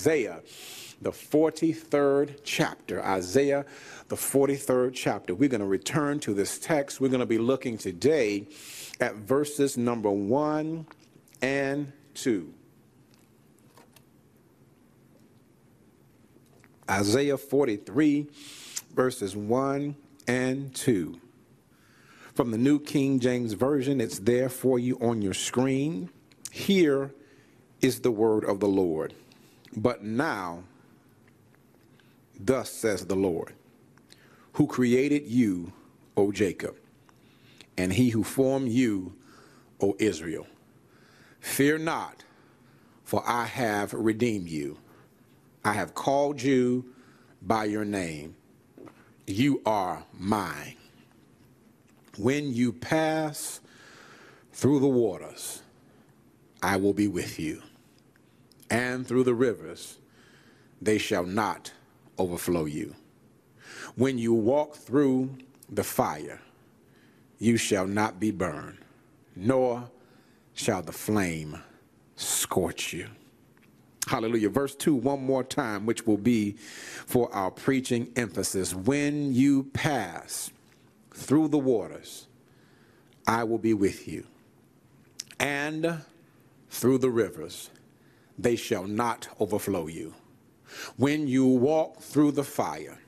Isaiah, the 43rd chapter. Isaiah, the 43rd chapter. We're going to return to this text. We're going to be looking today at verses number 1 and 2. Isaiah 43, verses 1 and 2. From the New King James Version, it's there for you on your screen. Here is the word of the Lord. But now, thus says the Lord, who created you, O Jacob, and he who formed you, O Israel. Fear not, for I have redeemed you. I have called you by your name. You are mine. When you pass through the waters, I will be with you and through the rivers, they shall not overflow you. When you walk through the fire, you shall not be burned, nor shall the flame scorch you. Hallelujah. Verse 2, one more time, which will be for our preaching emphasis. When you pass through the waters, I will be with you. And through the rivers, they shall not overflow you. When you walk through the fire,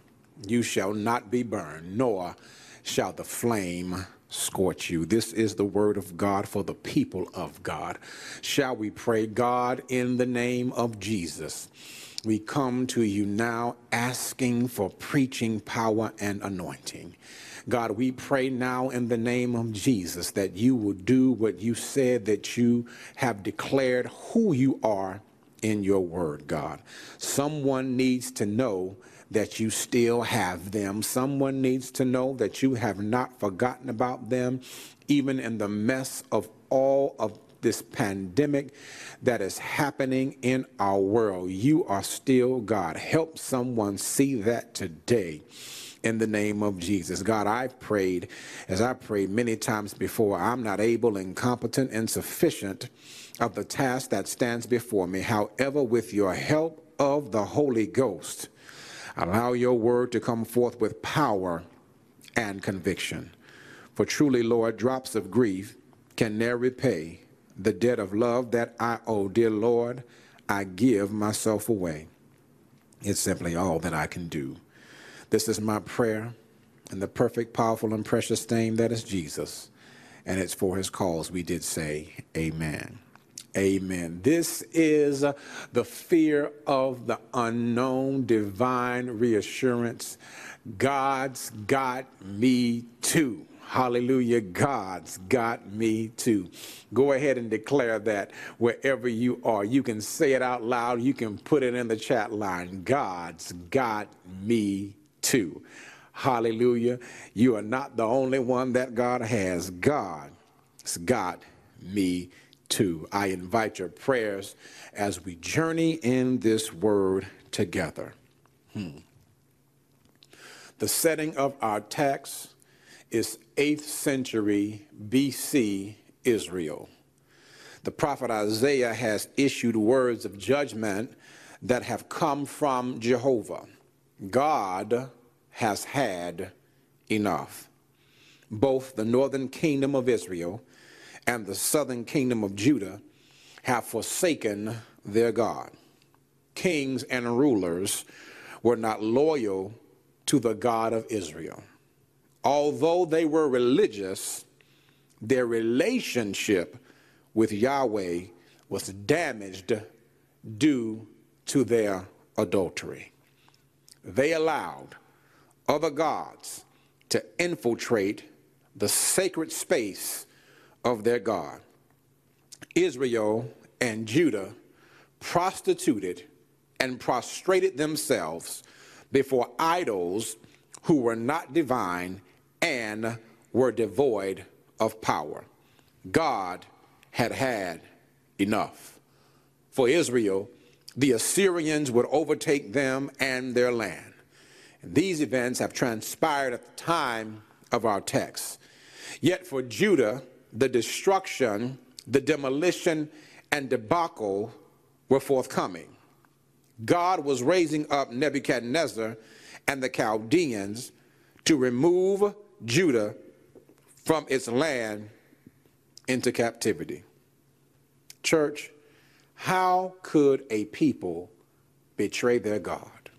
you shall not be burned, nor shall the flame scorch you. This is the word of God for the people of God. Shall we pray, God, in the name of Jesus? We come to you now asking for preaching power and anointing. God, we pray now in the name of Jesus that you will do what you said that you have declared who you are in your word, God. Someone needs to know that you still have them. Someone needs to know that you have not forgotten about them, even in the mess of all of this pandemic that is happening in our world. You are still God. Help someone see that today in the name of Jesus. God, I've prayed, as I prayed many times before, I'm not able, incompetent, insufficient of the task that stands before me. However, with your help of the Holy Ghost, allow your word to come forth with power and conviction. For truly, Lord, drops of grief can ne'er repay the debt of love that I owe. Dear Lord, I give myself away. It's simply all that I can do. This is my prayer in the perfect, powerful, and precious name that is Jesus. And it's for his cause we did say, Amen. Amen. This is the fear of the unknown, divine reassurance. God's got me too. Hallelujah. God's got me too. Go ahead and declare that wherever you are. You can say it out loud. You can put it in the chat line. God's got me too. Hallelujah. You are not the only one that God has. God's got me too. I invite your prayers as we journey in this word together. Hmm. The setting of our text is 8th century BC Israel. The prophet Isaiah has issued words of judgment that have come from Jehovah. God has had enough. Both the northern kingdom of Israel and the southern kingdom of Judah have forsaken their God. Kings and rulers were not loyal to the God of Israel. Although they were religious, their relationship with Yahweh was damaged due to their adultery they allowed other gods to infiltrate the sacred space of their God. Israel and Judah prostituted and prostrated themselves before idols who were not divine and were devoid of power. God had had enough. For Israel, the Assyrians would overtake them and their land. And these events have transpired at the time of our text. Yet for Judah, the destruction, the demolition, and debacle were forthcoming. God was raising up Nebuchadnezzar and the Chaldeans to remove Judah from its land into captivity. Church, how could a people betray their God?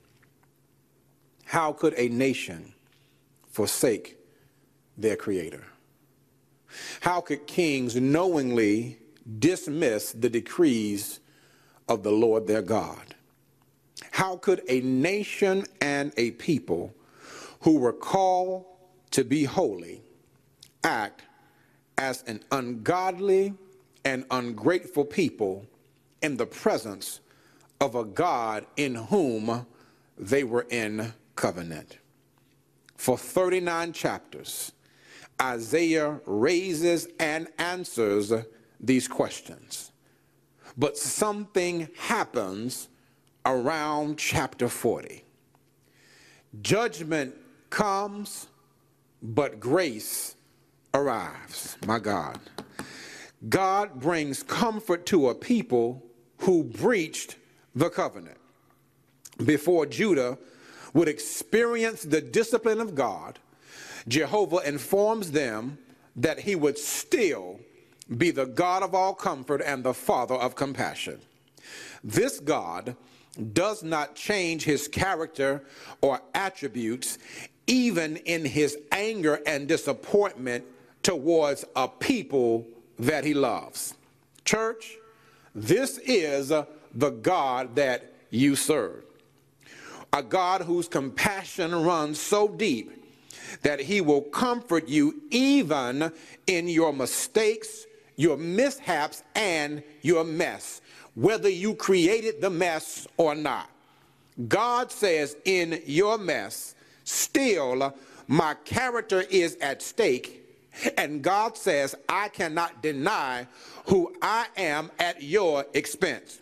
How could a nation forsake their creator? How could kings knowingly dismiss the decrees of the Lord their God? How could a nation and a people who were called to be holy act as an ungodly and ungrateful people in the presence of a God in whom they were in covenant? For 39 chapters, Isaiah raises and answers these questions. But something happens around chapter 40. Judgment comes, but grace arrives. My God. God brings comfort to a people who breached the covenant. Before Judah would experience the discipline of God, Jehovah informs them that he would still be the God of all comfort and the Father of compassion. This God does not change his character or attributes, even in his anger and disappointment towards a people that he loves. Church, this is the God that you serve. A God whose compassion runs so deep that he will comfort you even in your mistakes, your mishaps, and your mess, whether you created the mess or not. God says, in your mess, still my character is at stake. And God says, I cannot deny who I am at your expense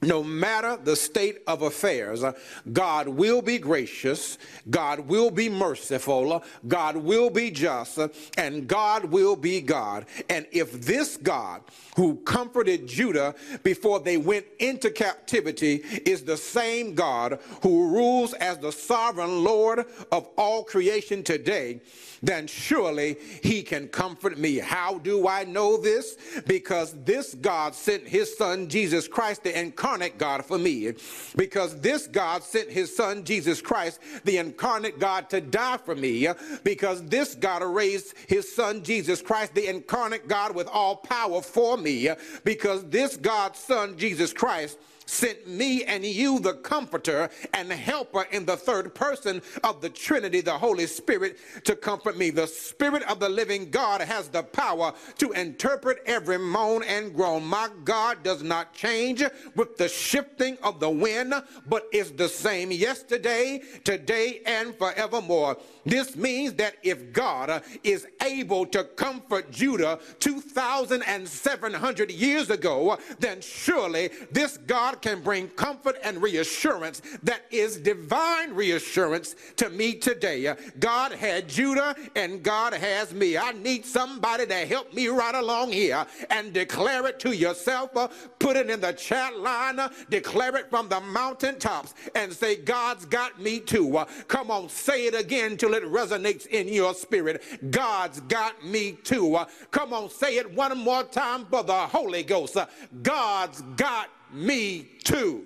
no matter the state of affairs, uh, God will be gracious, God will be merciful, uh, God will be just, uh, and God will be God. And if this God who comforted Judah before they went into captivity is the same God who rules as the sovereign Lord of all creation today, then surely he can comfort me. How do I know this? Because this God sent his son Jesus Christ, the incarnate God, for me. Because this God sent his son Jesus Christ, the incarnate God, to die for me. Because this God raised his son Jesus Christ, the incarnate God, with all power for me. Because this God's son Jesus Christ sent me and you, the comforter and helper in the third person of the Trinity, the Holy Spirit, to comfort me. The Spirit of the living God has the power to interpret every moan and groan. My God does not change with the shifting of the wind, but is the same yesterday, today, and forevermore. This means that if God is able to comfort Judah 2,700 years ago, then surely this God can bring comfort and reassurance that is divine reassurance to me today. God had Judah and God has me. I need somebody to help me right along here and declare it to yourself. Put it in the chat line, declare it from the mountaintops, and say, God's got me too. Come on, say it again till it resonates in your spirit. God's got me too. Come on, say it one more time for the Holy Ghost. God's got me too.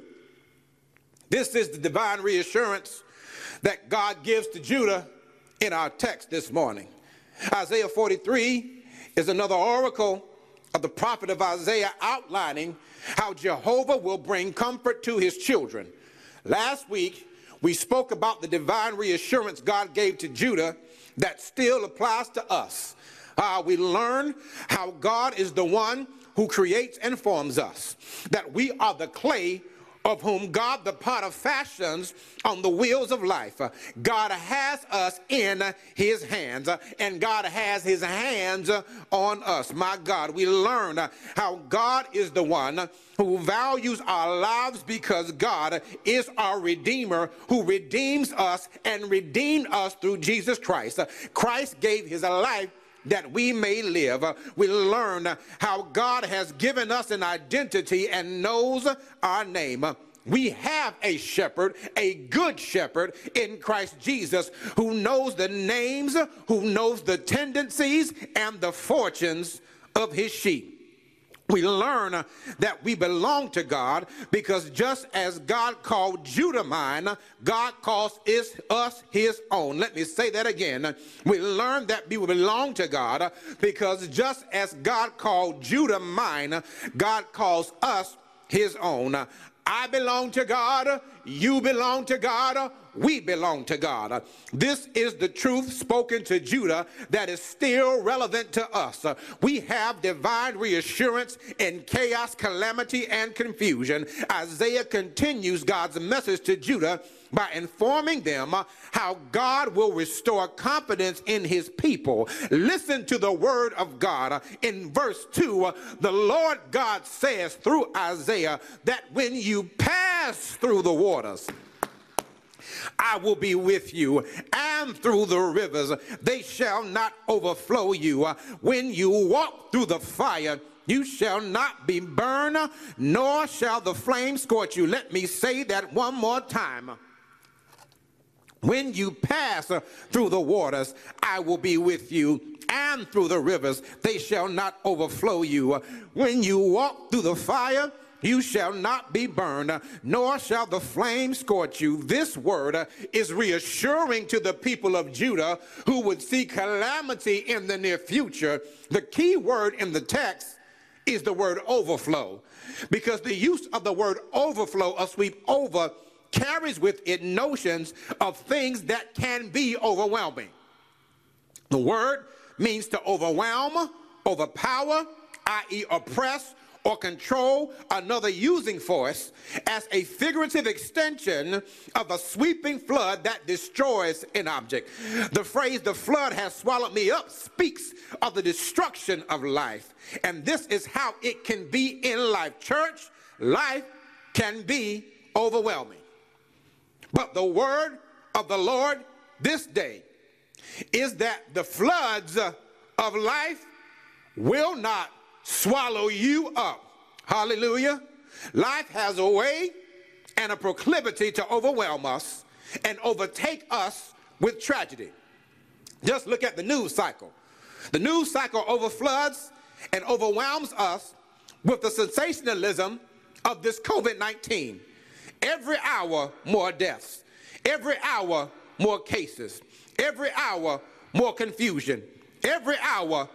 This is the divine reassurance that God gives to Judah in our text this morning. Isaiah 43 is another oracle of the prophet of Isaiah outlining how Jehovah will bring comfort to his children. Last week, we spoke about the divine reassurance God gave to Judah that still applies to us. Uh, we learn how God is the one who creates and forms us, that we are the clay of whom God the potter fashions on the wheels of life. God has us in his hands, and God has his hands on us. My God, we learn how God is the one who values our lives because God is our Redeemer who redeems us and redeemed us through Jesus Christ. Christ gave his life that we may live. We learn how God has given us an identity and knows our name. we have a shepherd, a good shepherd in Christ Jesus who knows the names, who knows the tendencies and the fortunes of his sheep we learn that we belong to God because just as God called Judah mine, God calls us his own. Let me say that again. We learn that we belong to God because just as God called Judah mine, God calls us his own. I belong to God, you belong to God, we belong to God. This is the truth spoken to Judah that is still relevant to us. We have divine reassurance in chaos, calamity, and confusion. Isaiah continues God's message to Judah by informing them how God will restore confidence in his people. Listen to the word of God. In verse 2, the Lord God says through Isaiah that when you pass through the waters, I will be with you, and through the rivers they shall not overflow you. When you walk through the fire, you shall not be burned, nor shall the flame scorch you. Let me say that one more time. When you pass through the waters, I will be with you, and through the rivers, they shall not overflow you. When you walk through the fire, you shall not be burned, nor shall the flame scorch you. This word uh, is reassuring to the people of Judah who would see calamity in the near future. The key word in the text is the word overflow, because the use of the word overflow, a sweep over, carries with it notions of things that can be overwhelming. The word means to overwhelm, overpower, i.e., oppress, or control another using force as a figurative extension of a sweeping flood that destroys an object. The phrase, the flood has swallowed me up, speaks of the destruction of life. And this is how it can be in life. Church, life can be overwhelming. But the word of the Lord this day is that the floods of life will not swallow you up. Hallelujah. Life has a way and a proclivity to overwhelm us and overtake us with tragedy. Just look at the news cycle. The news cycle overfloods and overwhelms us with the sensationalism of this COVID 19. Every hour, more deaths. Every hour, more cases. Every hour, more confusion. Every hour,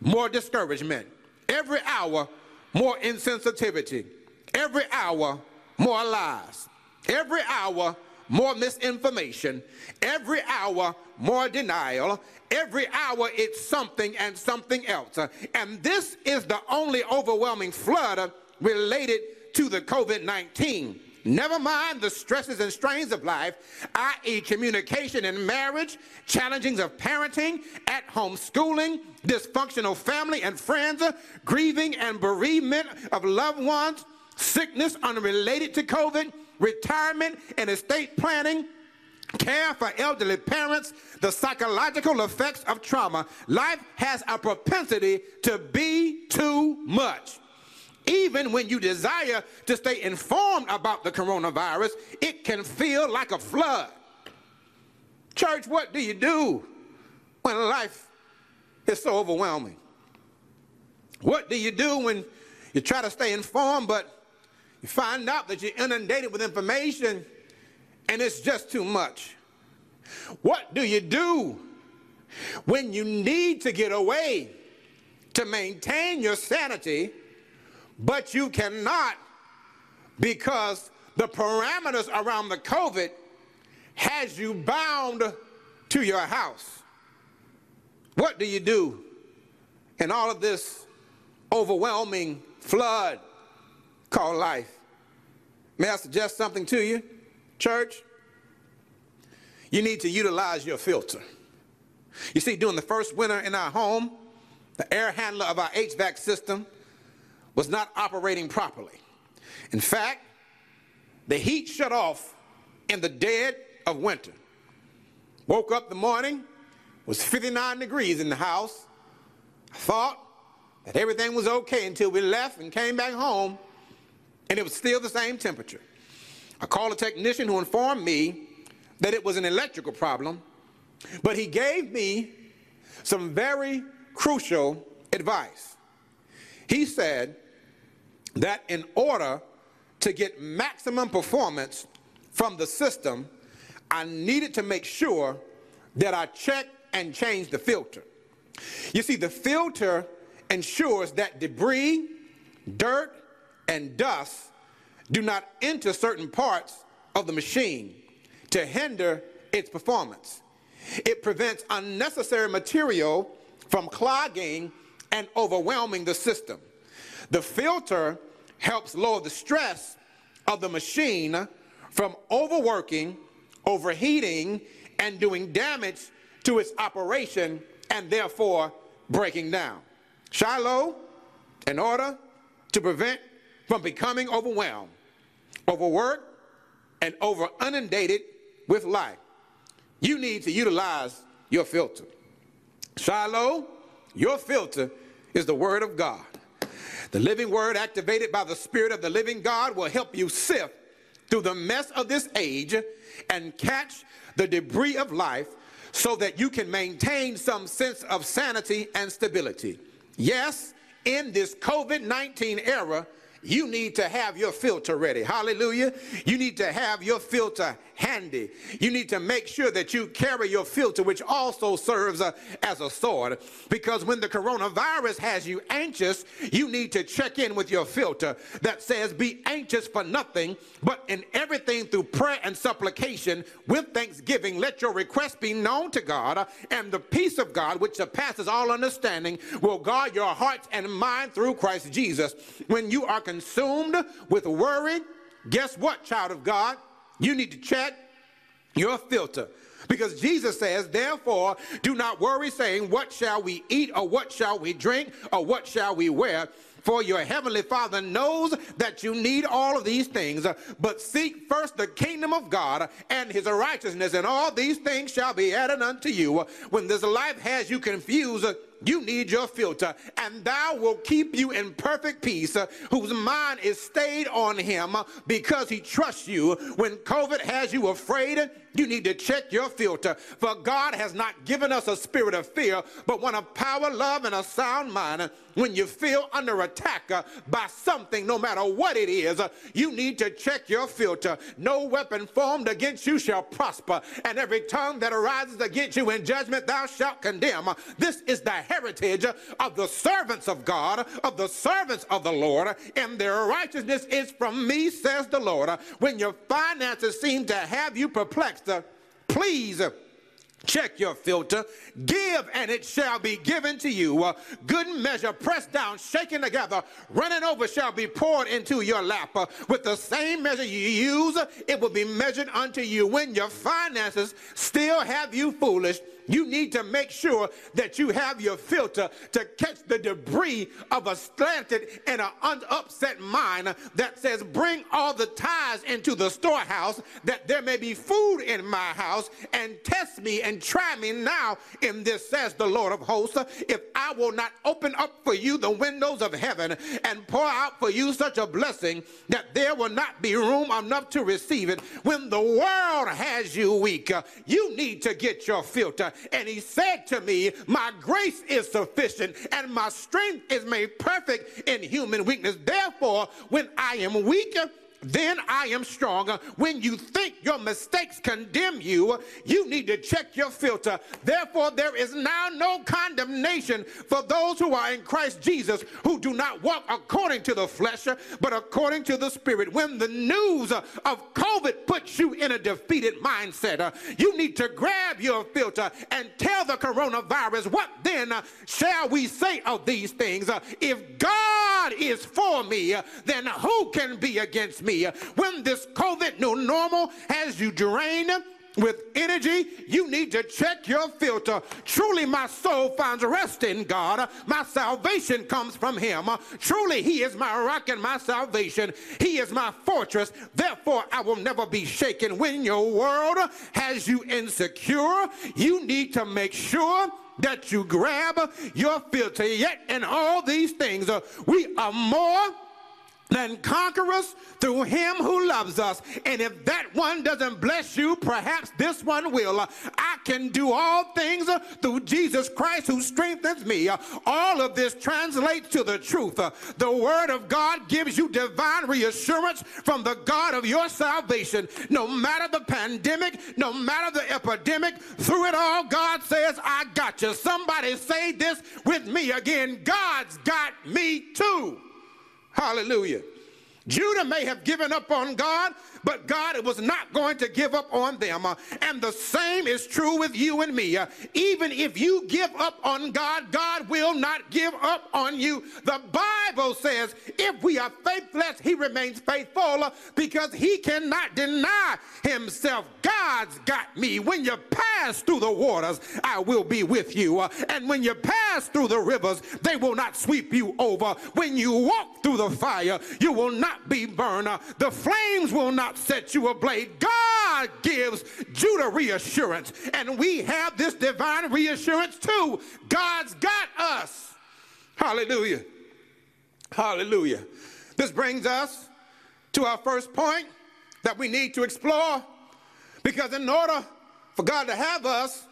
more discouragement. Every hour, more insensitivity. Every hour, more lies. Every hour, more misinformation. Every hour, more denial. Every hour, it's something and something else. And this is the only overwhelming flood related to the COVID 19. Never mind the stresses and strains of life, i.e., communication in marriage, challengings of parenting, at home schooling, dysfunctional family and friends, grieving and bereavement of loved ones, sickness unrelated to COVID, retirement and estate planning, care for elderly parents, the psychological effects of trauma. Life has a propensity to be too much. Even when you desire to stay informed about the coronavirus, it can feel like a flood. Church, what do you do when life is so overwhelming? What do you do when you try to stay informed, but you find out that you're inundated with information and it's just too much? What do you do when you need to get away to maintain your sanity? But you cannot because the parameters around the COVID has you bound to your house. What do you do in all of this overwhelming flood called life? May I suggest something to you, church? You need to utilize your filter. You see, during the first winter in our home, the air handler of our HVAC system was not operating properly. In fact, the heat shut off in the dead of winter. Woke up the morning, was 59 degrees in the house. I Thought that everything was okay until we left and came back home, and it was still the same temperature. I called a technician who informed me that it was an electrical problem, but he gave me some very crucial advice. He said that in order to get maximum performance from the system, I needed to make sure that I checked and changed the filter. You see, the filter ensures that debris, dirt, and dust do not enter certain parts of the machine to hinder its performance. It prevents unnecessary material from clogging and overwhelming the system. The filter helps lower the stress of the machine from overworking, overheating, and doing damage to its operation and therefore breaking down. Shiloh, in order to prevent from becoming overwhelmed, overworked, and over inundated with life, you need to utilize your filter. Shiloh, your filter is the Word of God. The living Word, activated by the Spirit of the living God, will help you sift through the mess of this age and catch the debris of life so that you can maintain some sense of sanity and stability. Yes, in this COVID 19 era, you need to have your filter ready. Hallelujah. You need to have your filter handy. You need to make sure that you carry your filter, which also serves uh, as a sword. Because when the coronavirus has you anxious, you need to check in with your filter that says, Be anxious for nothing, but in everything through prayer and supplication with thanksgiving, let your request be known to God, and the peace of God, which surpasses all understanding, will guard your hearts and mind through Christ Jesus. When you are consumed with worry, guess what, child of God? You need to check your filter. Because Jesus says, therefore, do not worry, saying, What shall we eat, or what shall we drink, or what shall we wear? For your heavenly Father knows that you need all of these things. But seek first the kingdom of God and his righteousness, and all these things shall be added unto you. When this life has you confused, you need your filter, and thou will keep you in perfect peace, uh, whose mind is stayed on him uh, because he trusts you. When COVID has you afraid, you need to check your filter. For God has not given us a spirit of fear, but one of power, love, and a sound mind. When you feel under attack uh, by something, no matter what it is, uh, you need to check your filter. No weapon formed against you shall prosper, and every tongue that arises against you in judgment thou shalt condemn. This is the heritage of the servants of God, of the servants of the Lord, and their righteousness is from me, says the Lord. When your finances seem to have you perplexed, please Check your filter. Give, and it shall be given to you. Uh, good measure, pressed down, shaken together, running over, shall be poured into your lap. Uh, with the same measure you use, it will be measured unto you. When your finances still have you foolish, you need to make sure that you have your filter to catch the debris of a slanted and an upset mind that says, Bring all the tithes into the storehouse that there may be food in my house and test me and try me now in this, says the Lord of hosts. If I will not open up for you the windows of heaven and pour out for you such a blessing that there will not be room enough to receive it. When the world has you weak, you need to get your filter and he said to me, My grace is sufficient, and my strength is made perfect in human weakness. Therefore, when I am weak, then I am strong. When you think your mistakes condemn you, you need to check your filter. Therefore, there is now no condemnation for those who are in Christ Jesus who do not walk according to the flesh, but according to the Spirit. When the news of COVID puts you in a defeated mindset, you need to grab your filter and tell the coronavirus, What then shall we say of these things? If God is for me, then who can be against me? Me. When this COVID new normal has you drained, with energy, you need to check your filter. Truly, my soul finds rest in God. My salvation comes from Him. Truly, He is my rock and my salvation. He is my fortress. Therefore, I will never be shaken. When your world has you insecure, you need to make sure that you grab your filter. Yet, in all these things, we are more conquer us through him who loves us. And if that one doesn't bless you, perhaps this one will. I can do all things through Jesus Christ who strengthens me. All of this translates to the truth. The word of God gives you divine reassurance from the God of your salvation. No matter the pandemic, no matter the epidemic, through it all, God says, I got you. Somebody say this with me again God's got me too. Hallelujah. Judah may have given up on God, but God was not going to give up on them. Uh, and the same is true with you and me. Uh, even if you give up on God, God will not give up on you. The Bible says if we are faithless, he remains faithful uh, because he cannot deny himself. God's got me. When you pass through the waters, I will be with you. And when you pass through the rivers, they will not sweep you over. When you walk through the fire, you will not be burned. The flames will not set you ablaze. God gives Judah reassurance, and we have this divine reassurance too. God's got us. Hallelujah. Hallelujah. This brings us to our first point that we need to explore because in order for God to have us,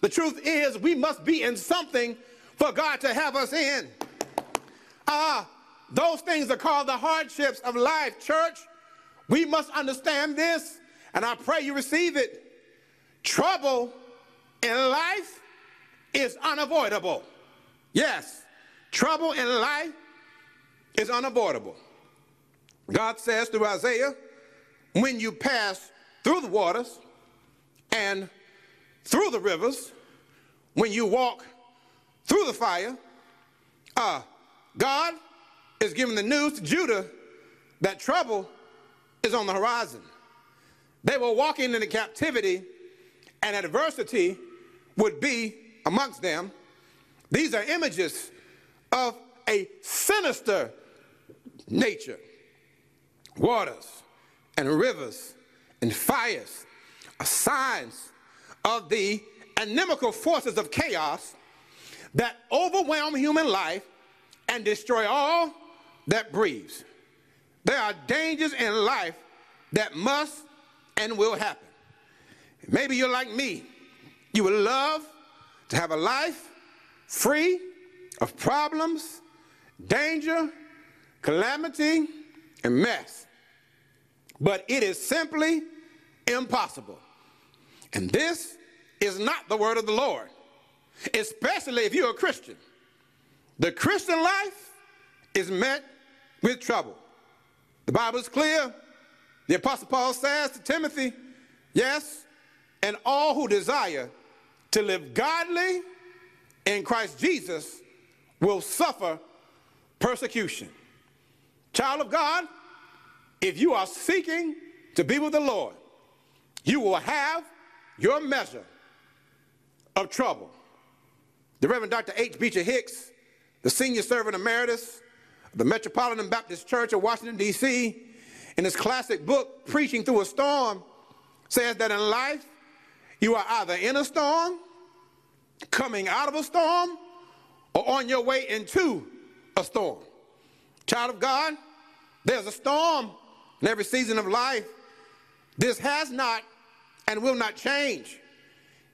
the truth is we must be in something for God to have us in. Ah, uh, those things are called the hardships of life, church. We must understand this, and I pray you receive it. Trouble in life is unavoidable. Yes, trouble in life is unavoidable. God says through Isaiah, when you pass through the waters and through the rivers, when you walk through the fire, uh, God is giving the news to Judah that trouble is on the horizon. They were walking into captivity, and adversity would be amongst them. These are images of a sinister nature. Waters and rivers and fires are signs of the inimical forces of chaos that overwhelm human life and destroy all that breathes. There are dangers in life that must and will happen. Maybe you're like me. You would love to have a life free of problems, danger, calamity, and mess. But it is simply impossible. And this is not the word of the Lord, especially if you're a Christian. The Christian life is met with trouble. The Bible is clear. The Apostle Paul says to Timothy, Yes, and all who desire to live godly in Christ Jesus will suffer persecution. Child of God, if you are seeking to be with the Lord, you will have your measure of trouble. The Reverend Dr. H. Beecher Hicks, the senior servant emeritus the Metropolitan Baptist Church of Washington, D.C., in his classic book, Preaching Through a Storm, says that in life, you are either in a storm, coming out of a storm, or on your way into a storm. Child of God, there's a storm in every season of life. This has not and will not change.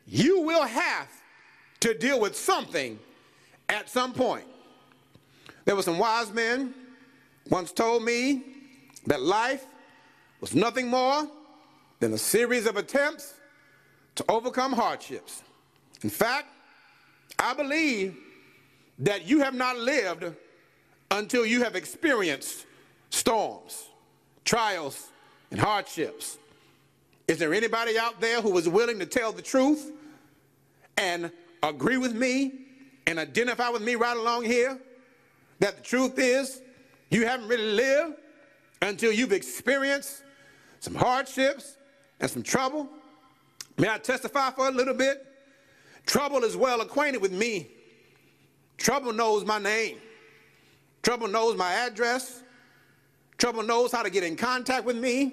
You will have to deal with something at some point. There were some wise men once told me that life was nothing more than a series of attempts to overcome hardships. In fact, I believe that you have not lived until you have experienced storms, trials, and hardships. Is there anybody out there who is willing to tell the truth and agree with me and identify with me right along here? That the truth is you haven't really lived until you've experienced some hardships and some trouble. May I testify for a little bit? Trouble is well acquainted with me. Trouble knows my name. Trouble knows my address. Trouble knows how to get in contact with me.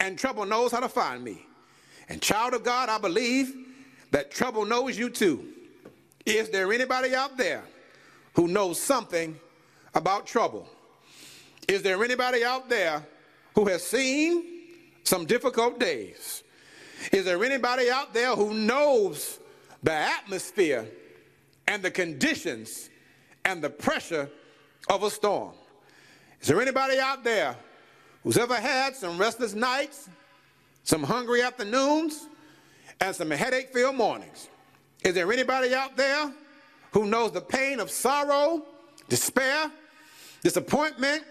And trouble knows how to find me. And child of God, I believe that trouble knows you too. Is there anybody out there who knows something about trouble. Is there anybody out there who has seen some difficult days? Is there anybody out there who knows the atmosphere and the conditions and the pressure of a storm? Is there anybody out there who's ever had some restless nights, some hungry afternoons, and some headache filled mornings? Is there anybody out there who knows the pain of sorrow, despair, disappointment,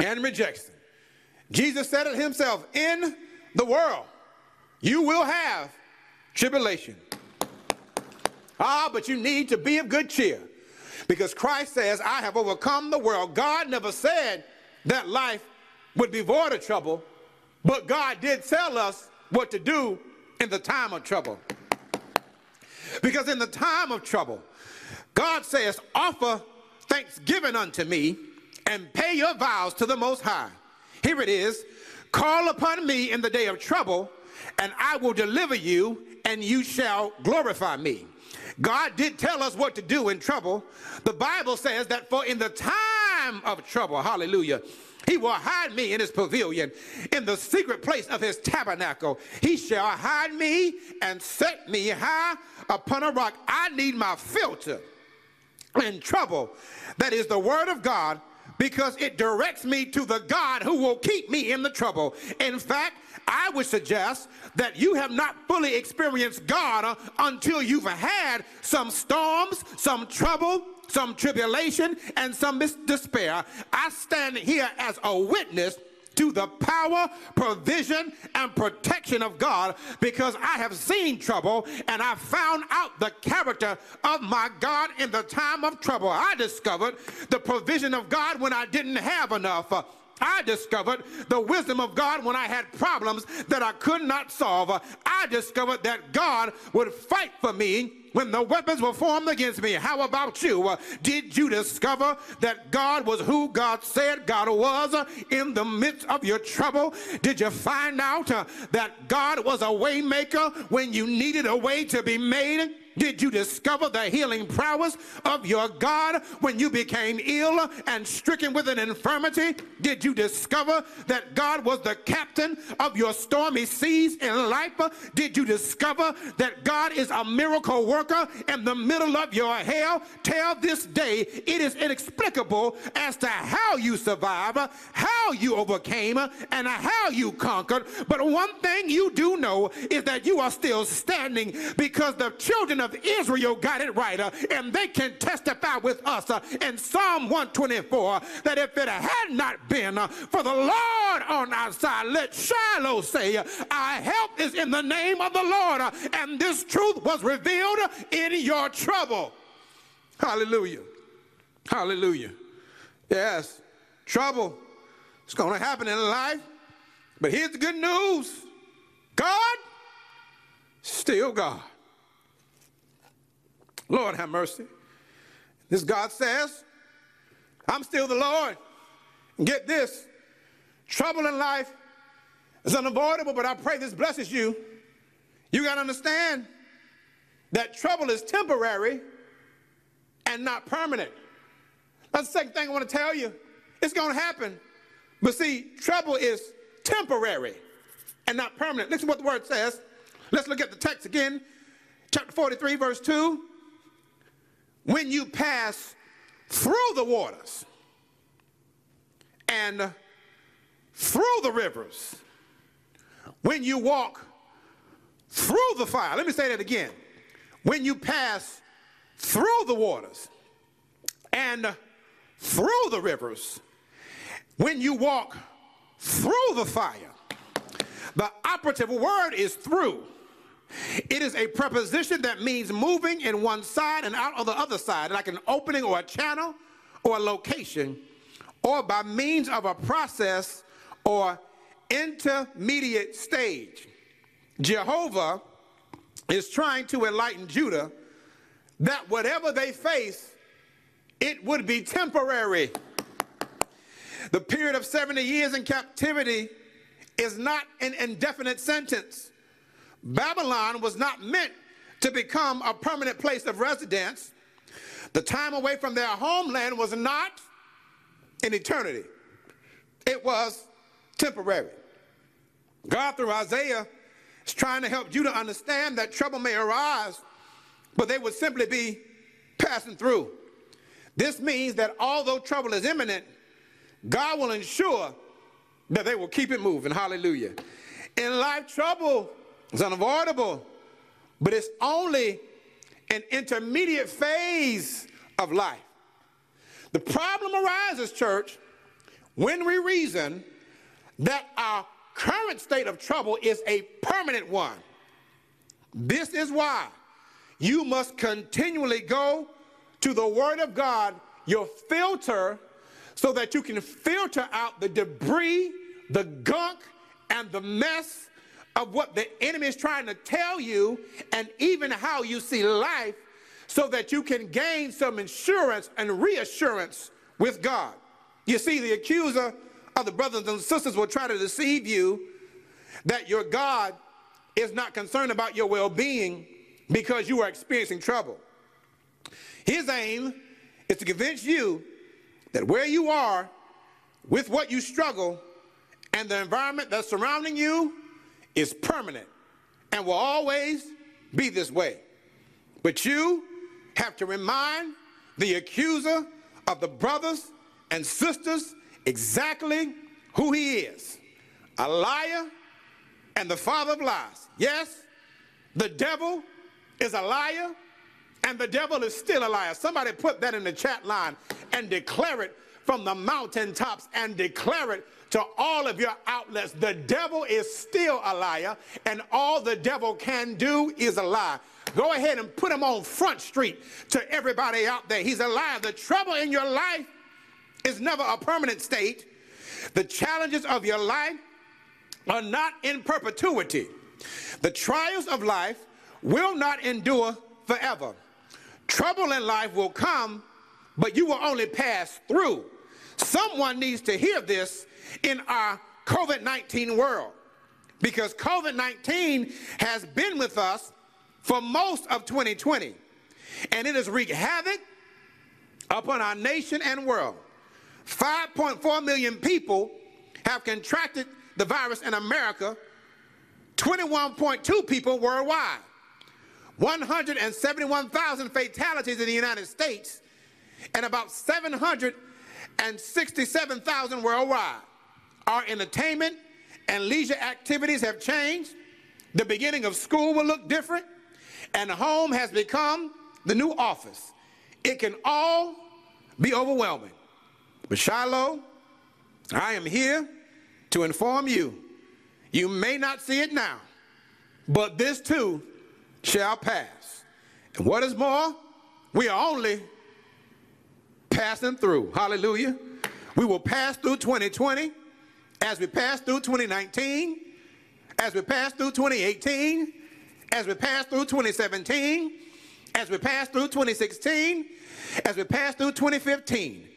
and rejection? Jesus said it himself in the world, you will have tribulation. Ah, but you need to be of good cheer because Christ says, I have overcome the world. God never said that life would be void of trouble, but God did tell us what to do in the time of trouble. Because in the time of trouble, God says, offer thanksgiving unto me and pay your vows to the Most High. Here it is call upon me in the day of trouble, and I will deliver you, and you shall glorify me. God did tell us what to do in trouble. The Bible says that for in the time of trouble, hallelujah, he will hide me in his pavilion, in the secret place of his tabernacle. He shall hide me and set me high upon a rock. I need my filter in trouble. That is the word of God because it directs me to the God who will keep me in the trouble. In fact, I would suggest that you have not fully experienced God uh, until you've had some storms, some trouble, some tribulation, and some despair. I stand here as a witness to the power, provision, and protection of God because I have seen trouble and I found out the character of my God in the time of trouble. I discovered the provision of God when I didn't have enough. I discovered the wisdom of God when I had problems that I could not solve. I discovered that God would fight for me when the weapons were formed against me. How about you? Did you discover that God was who God said God was in the midst of your trouble? Did you find out that God was a waymaker when you needed a way to be made? Did you discover the healing prowess of your God when you became ill and stricken with an infirmity? Did you discover that God was the captain of your stormy seas in life? Did you discover that God is a miracle worker in the middle of your hell? Till this day, it is inexplicable as to how you survived, how you overcame, and how you conquered. But one thing you do know is that you are still standing because the children of of Israel got it right, uh, and they can testify with us uh, in Psalm 124 that if it had not been uh, for the Lord on our side, let Shiloh say, uh, Our help is in the name of the Lord, uh, and this truth was revealed in your trouble. Hallelujah. Hallelujah. Yes, trouble is going to happen in life, but here's the good news God, still God. Lord have mercy. This God says, I'm still the Lord. Get this trouble in life is unavoidable, but I pray this blesses you. You got to understand that trouble is temporary and not permanent. That's the second thing I want to tell you. It's going to happen. But see, trouble is temporary and not permanent. Listen to what the word says. Let's look at the text again. Chapter 43, verse 2 when you pass through the waters and through the rivers, when you walk through the fire, let me say that again. When you pass through the waters and through the rivers, when you walk through the fire, the operative word is through. It is a preposition that means moving in one side and out of the other side, like an opening or a channel or a location, or by means of a process or intermediate stage. Jehovah is trying to enlighten Judah that whatever they face, it would be temporary. The period of 70 years in captivity is not an indefinite sentence. Babylon was not meant to become a permanent place of residence. The time away from their homeland was not an eternity. it was temporary. God, through Isaiah, is trying to help you to understand that trouble may arise, but they would simply be passing through. This means that although trouble is imminent, God will ensure that they will keep it moving. Hallelujah. In life, trouble is unavoidable, but it's only an intermediate phase of life. The problem arises, church, when we reason that our current state of trouble is a permanent one. This is why you must continually go to the Word of God, your filter, so that you can filter out the debris, the gunk, and the mess of what the enemy is trying to tell you, and even how you see life, so that you can gain some insurance and reassurance with God. You see, the accuser of the brothers and sisters will try to deceive you that your God is not concerned about your well being because you are experiencing trouble. His aim is to convince you that where you are with what you struggle and the environment that's surrounding you is permanent and will always be this way. But you have to remind the accuser of the brothers and sisters exactly who he is a liar and the father of lies. Yes, the devil is a liar and the devil is still a liar. Somebody put that in the chat line and declare it from the mountaintops and declare it to all of your outlets. The devil is still a liar, and all the devil can do is a lie. Go ahead and put him on Front Street to everybody out there. He's a liar. The trouble in your life is never a permanent state. The challenges of your life are not in perpetuity. The trials of life will not endure forever. Trouble in life will come, but you will only pass through. Someone needs to hear this in our COVID 19 world. Because COVID 19 has been with us for most of 2020 and it has wreaked havoc upon our nation and world. 5.4 million people have contracted the virus in America, 21.2 people worldwide, 171,000 fatalities in the United States, and about 767,000 worldwide. Our entertainment and leisure activities have changed. The beginning of school will look different, and home has become the new office. It can all be overwhelming. But Shiloh, I am here to inform you. You may not see it now, but this too shall pass. And what is more, we are only passing through. Hallelujah. We will pass through 2020 as we pass through 2019, as we pass through 2018, as we pass through 2017, as we pass through 2016, as we pass through 2015.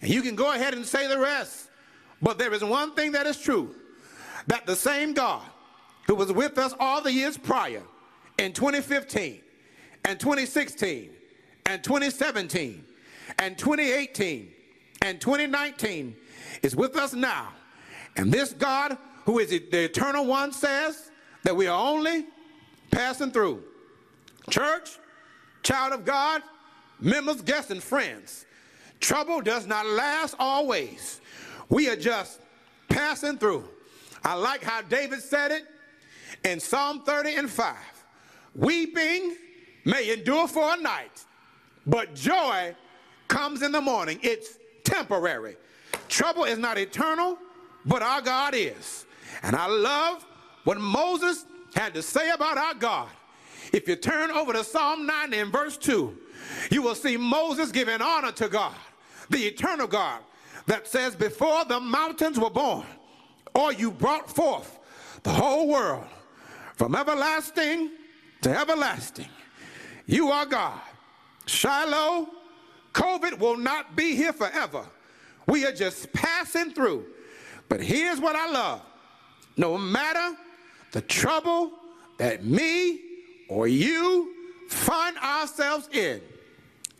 And you can go ahead and say the rest. But there is one thing that is true that the same God who was with us all the years prior in 2015 and 2016 and 2017 and 2018 and 2019 is with us now. And this God who is the eternal one says that we are only passing through. Church, child of God, members, guests, and friends. Trouble does not last always. We are just passing through. I like how David said it in Psalm 30 and 5. Weeping may endure for a night, but joy comes in the morning. It's temporary. Trouble is not eternal, but our God is. And I love what Moses had to say about our God. If you turn over to Psalm 90 and verse 2, you will see Moses giving honor to God the eternal God that says, Before the mountains were born, or you brought forth the whole world from everlasting to everlasting, you are God. Shiloh, COVID will not be here forever. We are just passing through. But here's what I love no matter the trouble that me or you find ourselves in,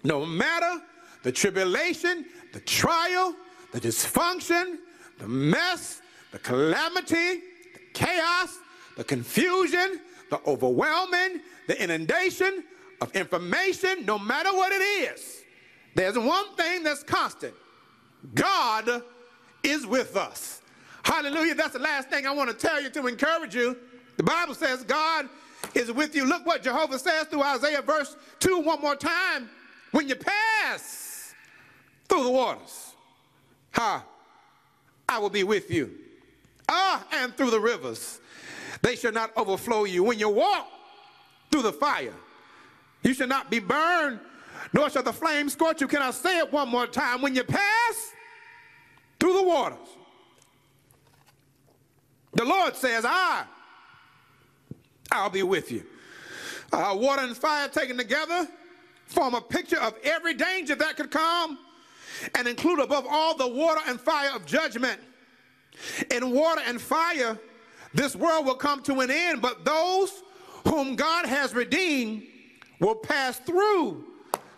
no matter the tribulation, the trial, the dysfunction, the mess, the calamity, the chaos, the confusion, the overwhelming, the inundation of information, no matter what it is, there's one thing that's constant God is with us. Hallelujah. That's the last thing I want to tell you to encourage you. The Bible says God is with you. Look what Jehovah says through Isaiah verse 2 one more time. When you pass through the waters, ha, I will be with you. Ah, and through the rivers, they shall not overflow you. When you walk through the fire, you shall not be burned, nor shall the flame scorch you. Can I say it one more time? When you pass through the waters, the Lord says, I, I'll be with you. Uh, water and fire taken together form a picture of every danger that could come and include above all the water and fire of judgment. In water and fire, this world will come to an end, but those whom God has redeemed will pass through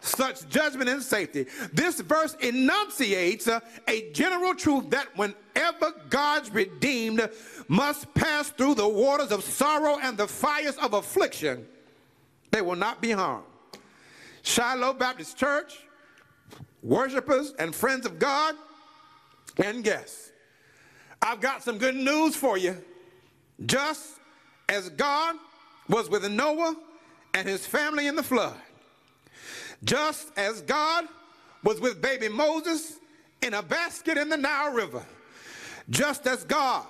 such judgment and safety. This verse enunciates uh, a general truth that whenever God's redeemed must pass through the waters of sorrow and the fires of affliction, they will not be harmed. Shiloh Baptist Church, worshipers and friends of God, and guests, I've got some good news for you. Just as God was with Noah and his family in the flood, just as God was with baby Moses in a basket in the Nile River, just as God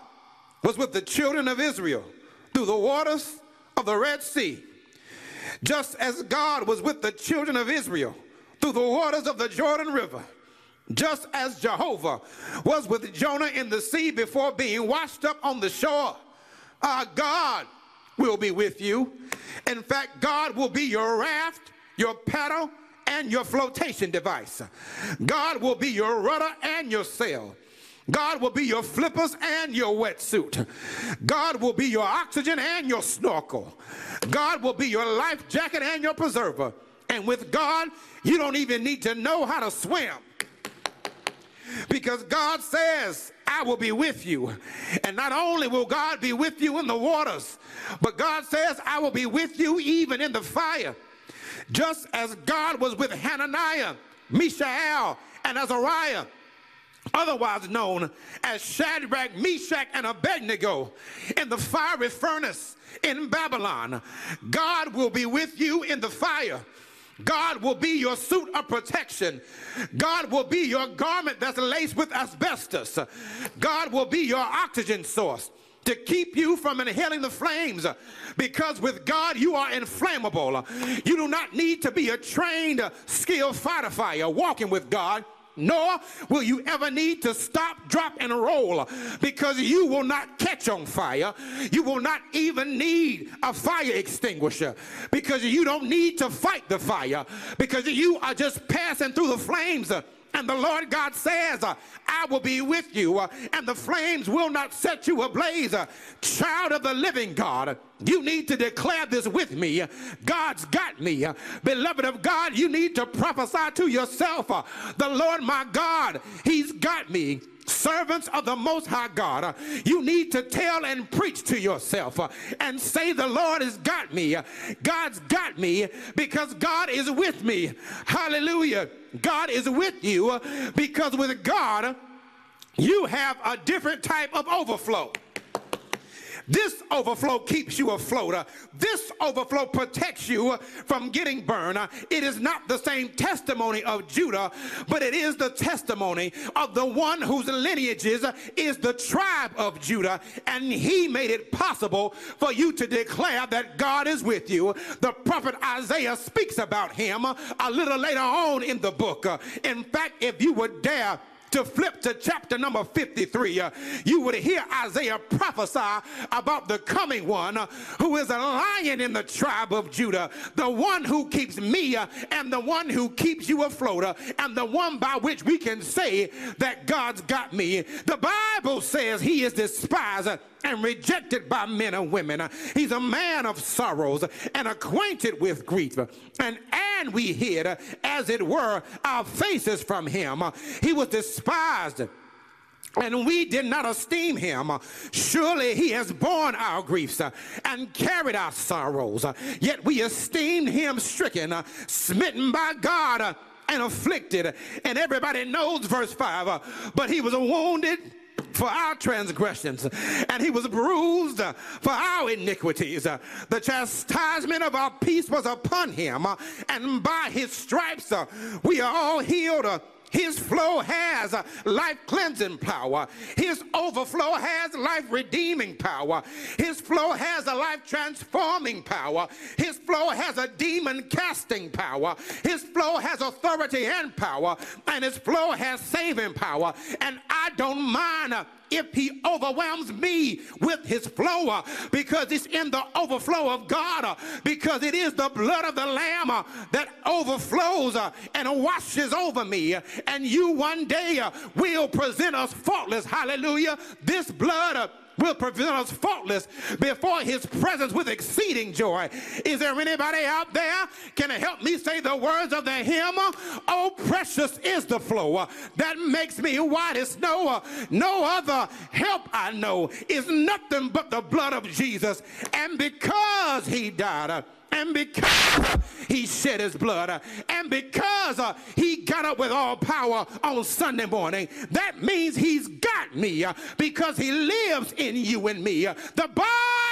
was with the children of Israel through the waters of the Red Sea, just as God was with the children of Israel through the waters of the Jordan River, just as Jehovah was with Jonah in the sea before being washed up on the shore, our God will be with you. In fact, God will be your raft, your paddle, and your flotation device. God will be your rudder and your sail. God will be your flippers and your wetsuit. God will be your oxygen and your snorkel. God will be your life jacket and your preserver. And with God, you don't even need to know how to swim. Because God says, I will be with you. And not only will God be with you in the waters, but God says, I will be with you even in the fire. Just as God was with Hananiah, Mishael, and Azariah otherwise known as Shadrach, Meshach, and Abednego, in the fiery furnace in Babylon. God will be with you in the fire. God will be your suit of protection. God will be your garment that's laced with asbestos. God will be your oxygen source to keep you from inhaling the flames because with God you are inflammable. You do not need to be a trained, skilled fighter fire walking with God nor will you ever need to stop, drop, and roll because you will not catch on fire. You will not even need a fire extinguisher because you don't need to fight the fire because you are just passing through the flames and the Lord God says, I will be with you, and the flames will not set you ablaze. Child of the living God, you need to declare this with me. God's got me. Beloved of God, you need to prophesy to yourself. The Lord my God, He's got me servants of the Most High God, uh, you need to tell and preach to yourself uh, and say, The Lord has got me. Uh, God's got me because God is with me. Hallelujah. God is with you because with God, you have a different type of overflow. This overflow keeps you afloat. This overflow protects you from getting burned. It is not the same testimony of Judah, but it is the testimony of the one whose lineages is the tribe of Judah. And he made it possible for you to declare that God is with you. The prophet Isaiah speaks about him a little later on in the book. In fact, if you would dare to flip to chapter number 53, uh, you would hear Isaiah prophesy about the coming one uh, who is a lion in the tribe of Judah, the one who keeps me uh, and the one who keeps you afloat, uh, and the one by which we can say that God's got me. The Bible says he is despised and rejected by men and women. He's a man of sorrows and acquainted with grief. And and we hid, as it were, our faces from him. He was despised and we did not esteem him. Surely he has borne our griefs and carried our sorrows. Yet we esteemed him stricken, smitten by God, and afflicted. And everybody knows verse 5 but he was wounded for our transgressions, and he was bruised for our iniquities. The chastisement of our peace was upon him, and by his stripes we are all healed. His flow has life cleansing power. His overflow has life redeeming power. His flow has a life transforming power. His flow has a demon casting power. His flow has authority and power. And his flow has saving power. And I don't mind if he overwhelms me with his flow uh, because it's in the overflow of God uh, because it is the blood of the lamb uh, that overflows and washes over me and you one day will present us faultless. Hallelujah. This blood will present us faultless before his presence with exceeding joy. Is there anybody out there can help me say the words of the hymn? Oh, precious is the flow uh, that makes me white as snow. Uh, no other help I know is nothing but the blood of Jesus. And because he died, uh, and because he shed his blood, and because uh, he got up with all power on Sunday morning, that means he's got me uh, because he lives in you and me. The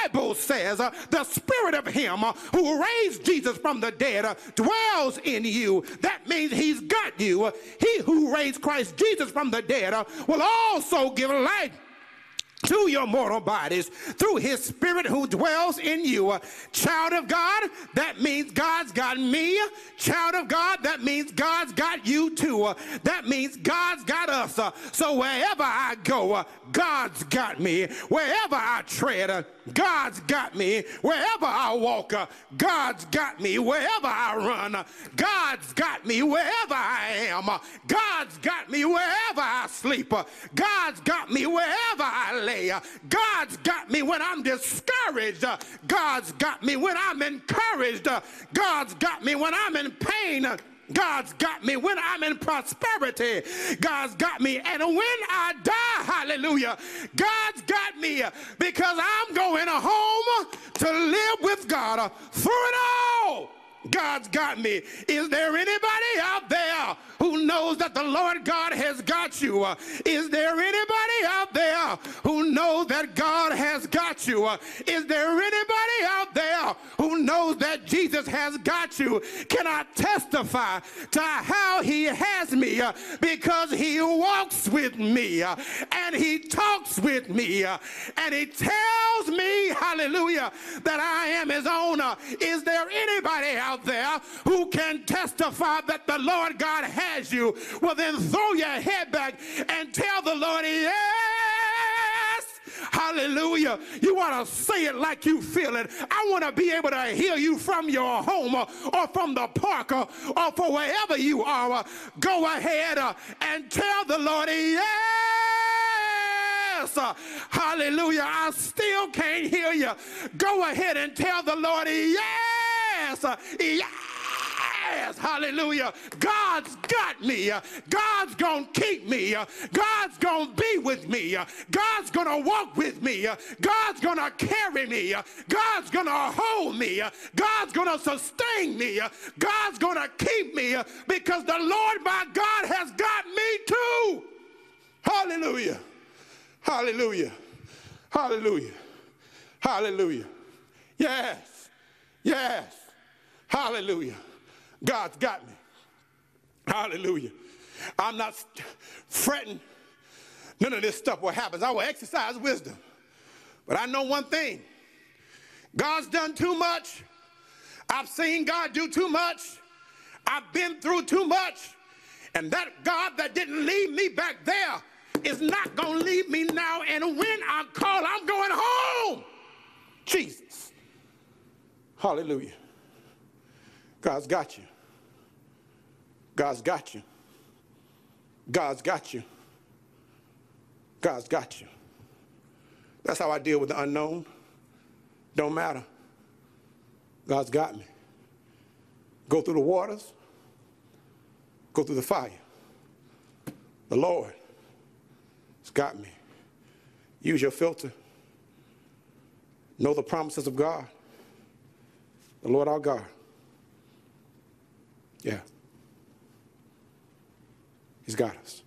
Bible says uh, the spirit of him who raised Jesus from the dead dwells in you. That means he's got you. He who raised Christ Jesus from the dead will also give life to your mortal bodies through his spirit who dwells in you. Child of God, that means God's got me. Child of God, that means God's got you too. That means God's got us. So wherever I go, God's got me. Wherever I tread, God's got me. Wherever I walk, God's got me. Wherever I run, God's got me. Wherever I am, God's got me. Wherever I sleep, God's got me. Wherever I live, uh, God's got me when I'm discouraged. Uh, God's got me when I'm encouraged. Uh, God's got me when I'm in pain. God's got me when I'm in prosperity. God's got me. And when I die, hallelujah, God's got me because I'm going home to live with God through it all. God's got me. Is there anybody out there who knows that the Lord God has got you? Uh, is there anybody out there who knows that God has got you? Is there anybody out there who knows that Jesus has got you? Can I testify to how he has me? Because he walks with me and he talks with me and he tells me, hallelujah, that I am his owner. Is there anybody out there who can testify that the Lord God has you, well, then throw your head back and tell the Lord, yes. Hallelujah. You want to say it like you feel it. I want to be able to hear you from your home or, or from the park or, or for wherever you are. Go ahead uh, and tell the Lord, yes. Uh, hallelujah. I still can't hear you. Go ahead and tell the Lord, yes yes, hallelujah. God's got me. God's going to keep me. God's going to be with me. God's going to walk with me. God's going to carry me. God's going to hold me. God's going to sustain me. God's going to keep me because the Lord my God has got me too. Hallelujah. Hallelujah. Hallelujah. Hallelujah. Yes. Yes. Hallelujah. God's got me. Hallelujah. I'm not fretting. None of this stuff will happen. I will exercise wisdom. But I know one thing God's done too much. I've seen God do too much. I've been through too much. And that God that didn't leave me back there is not going to leave me now. And when I call, I'm going home. Jesus. Hallelujah. God's got you. God's got you. God's got you. God's got you. That's how I deal with the unknown. Don't matter. God's got me. Go through the waters, go through the fire. The Lord has got me. Use your filter. Know the promises of God. The Lord our God. Yeah. He's got us.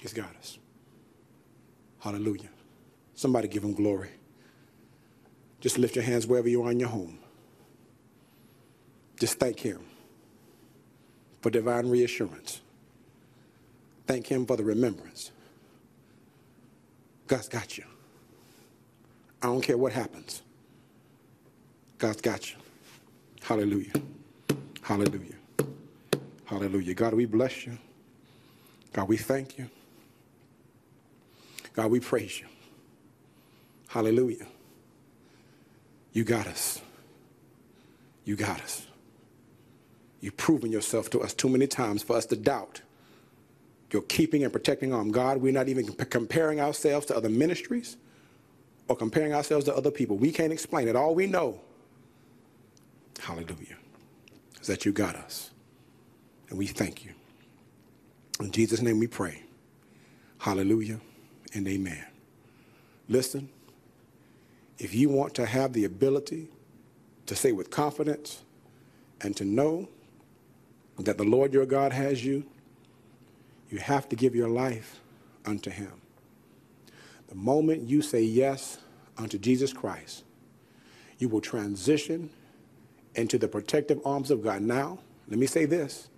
He's got us. Hallelujah. Somebody give him glory. Just lift your hands wherever you are in your home. Just thank him for divine reassurance. Thank him for the remembrance. God's got you. I don't care what happens. God's got you. Hallelujah. Hallelujah. Hallelujah. God, we bless you. God, we thank you. God, we praise you. Hallelujah. You got us. You got us. You've proven yourself to us too many times for us to doubt your keeping and protecting arm. God, we're not even comparing ourselves to other ministries or comparing ourselves to other people. We can't explain it. All we know, hallelujah, is that you got us. And we thank you. In Jesus' name we pray. Hallelujah and amen. Listen, if you want to have the ability to say with confidence and to know that the Lord your God has you, you have to give your life unto him. The moment you say yes unto Jesus Christ, you will transition into the protective arms of God. Now, let me say this.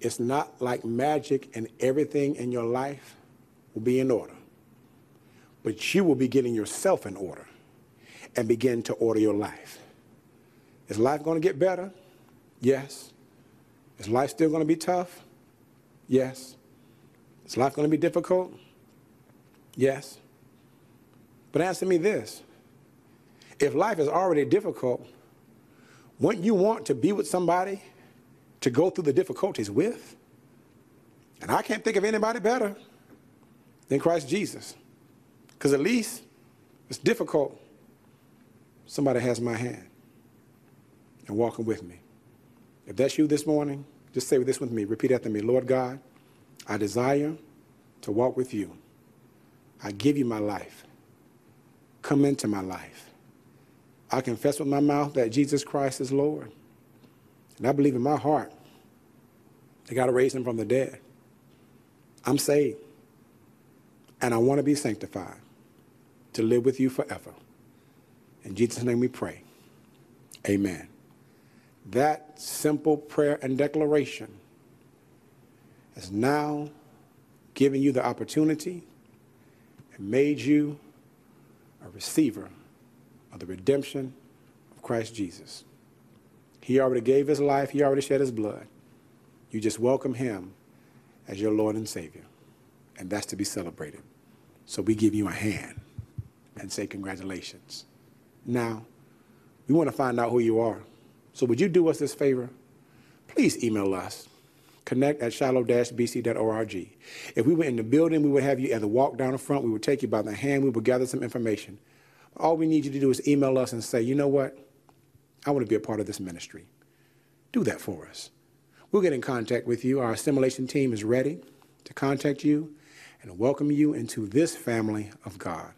It's not like magic and everything in your life will be in order. But you will be getting yourself in order and begin to order your life. Is life going to get better? Yes. Is life still going to be tough? Yes. Is life going to be difficult? Yes. But answer me this. If life is already difficult, wouldn't you want to be with somebody to go through the difficulties with? And I can't think of anybody better than Christ Jesus. Because at least it's difficult. Somebody has my hand and walking with me. If that's you this morning, just say this with me. Repeat after me. Lord God, I desire to walk with you. I give you my life. Come into my life. I confess with my mouth that Jesus Christ is Lord. And I believe in my heart they got to raise him from the dead. I'm saved. And I want to be sanctified to live with you forever. In Jesus' name we pray. Amen. That simple prayer and declaration has now given you the opportunity and made you a receiver of the redemption of Christ Jesus. He already gave his life, he already shed his blood. You just welcome him as your Lord and Savior. And that's to be celebrated. So we give you a hand and say congratulations. Now, we want to find out who you are. So would you do us this favor? Please email us, connect at shiloh-bc.org. If we were in the building, we would have you either walk down the front, we would take you by the hand, we would gather some information. All we need you to do is email us and say, you know what? I want to be a part of this ministry. Do that for us. We'll get in contact with you. Our assimilation team is ready to contact you and welcome you into this family of God.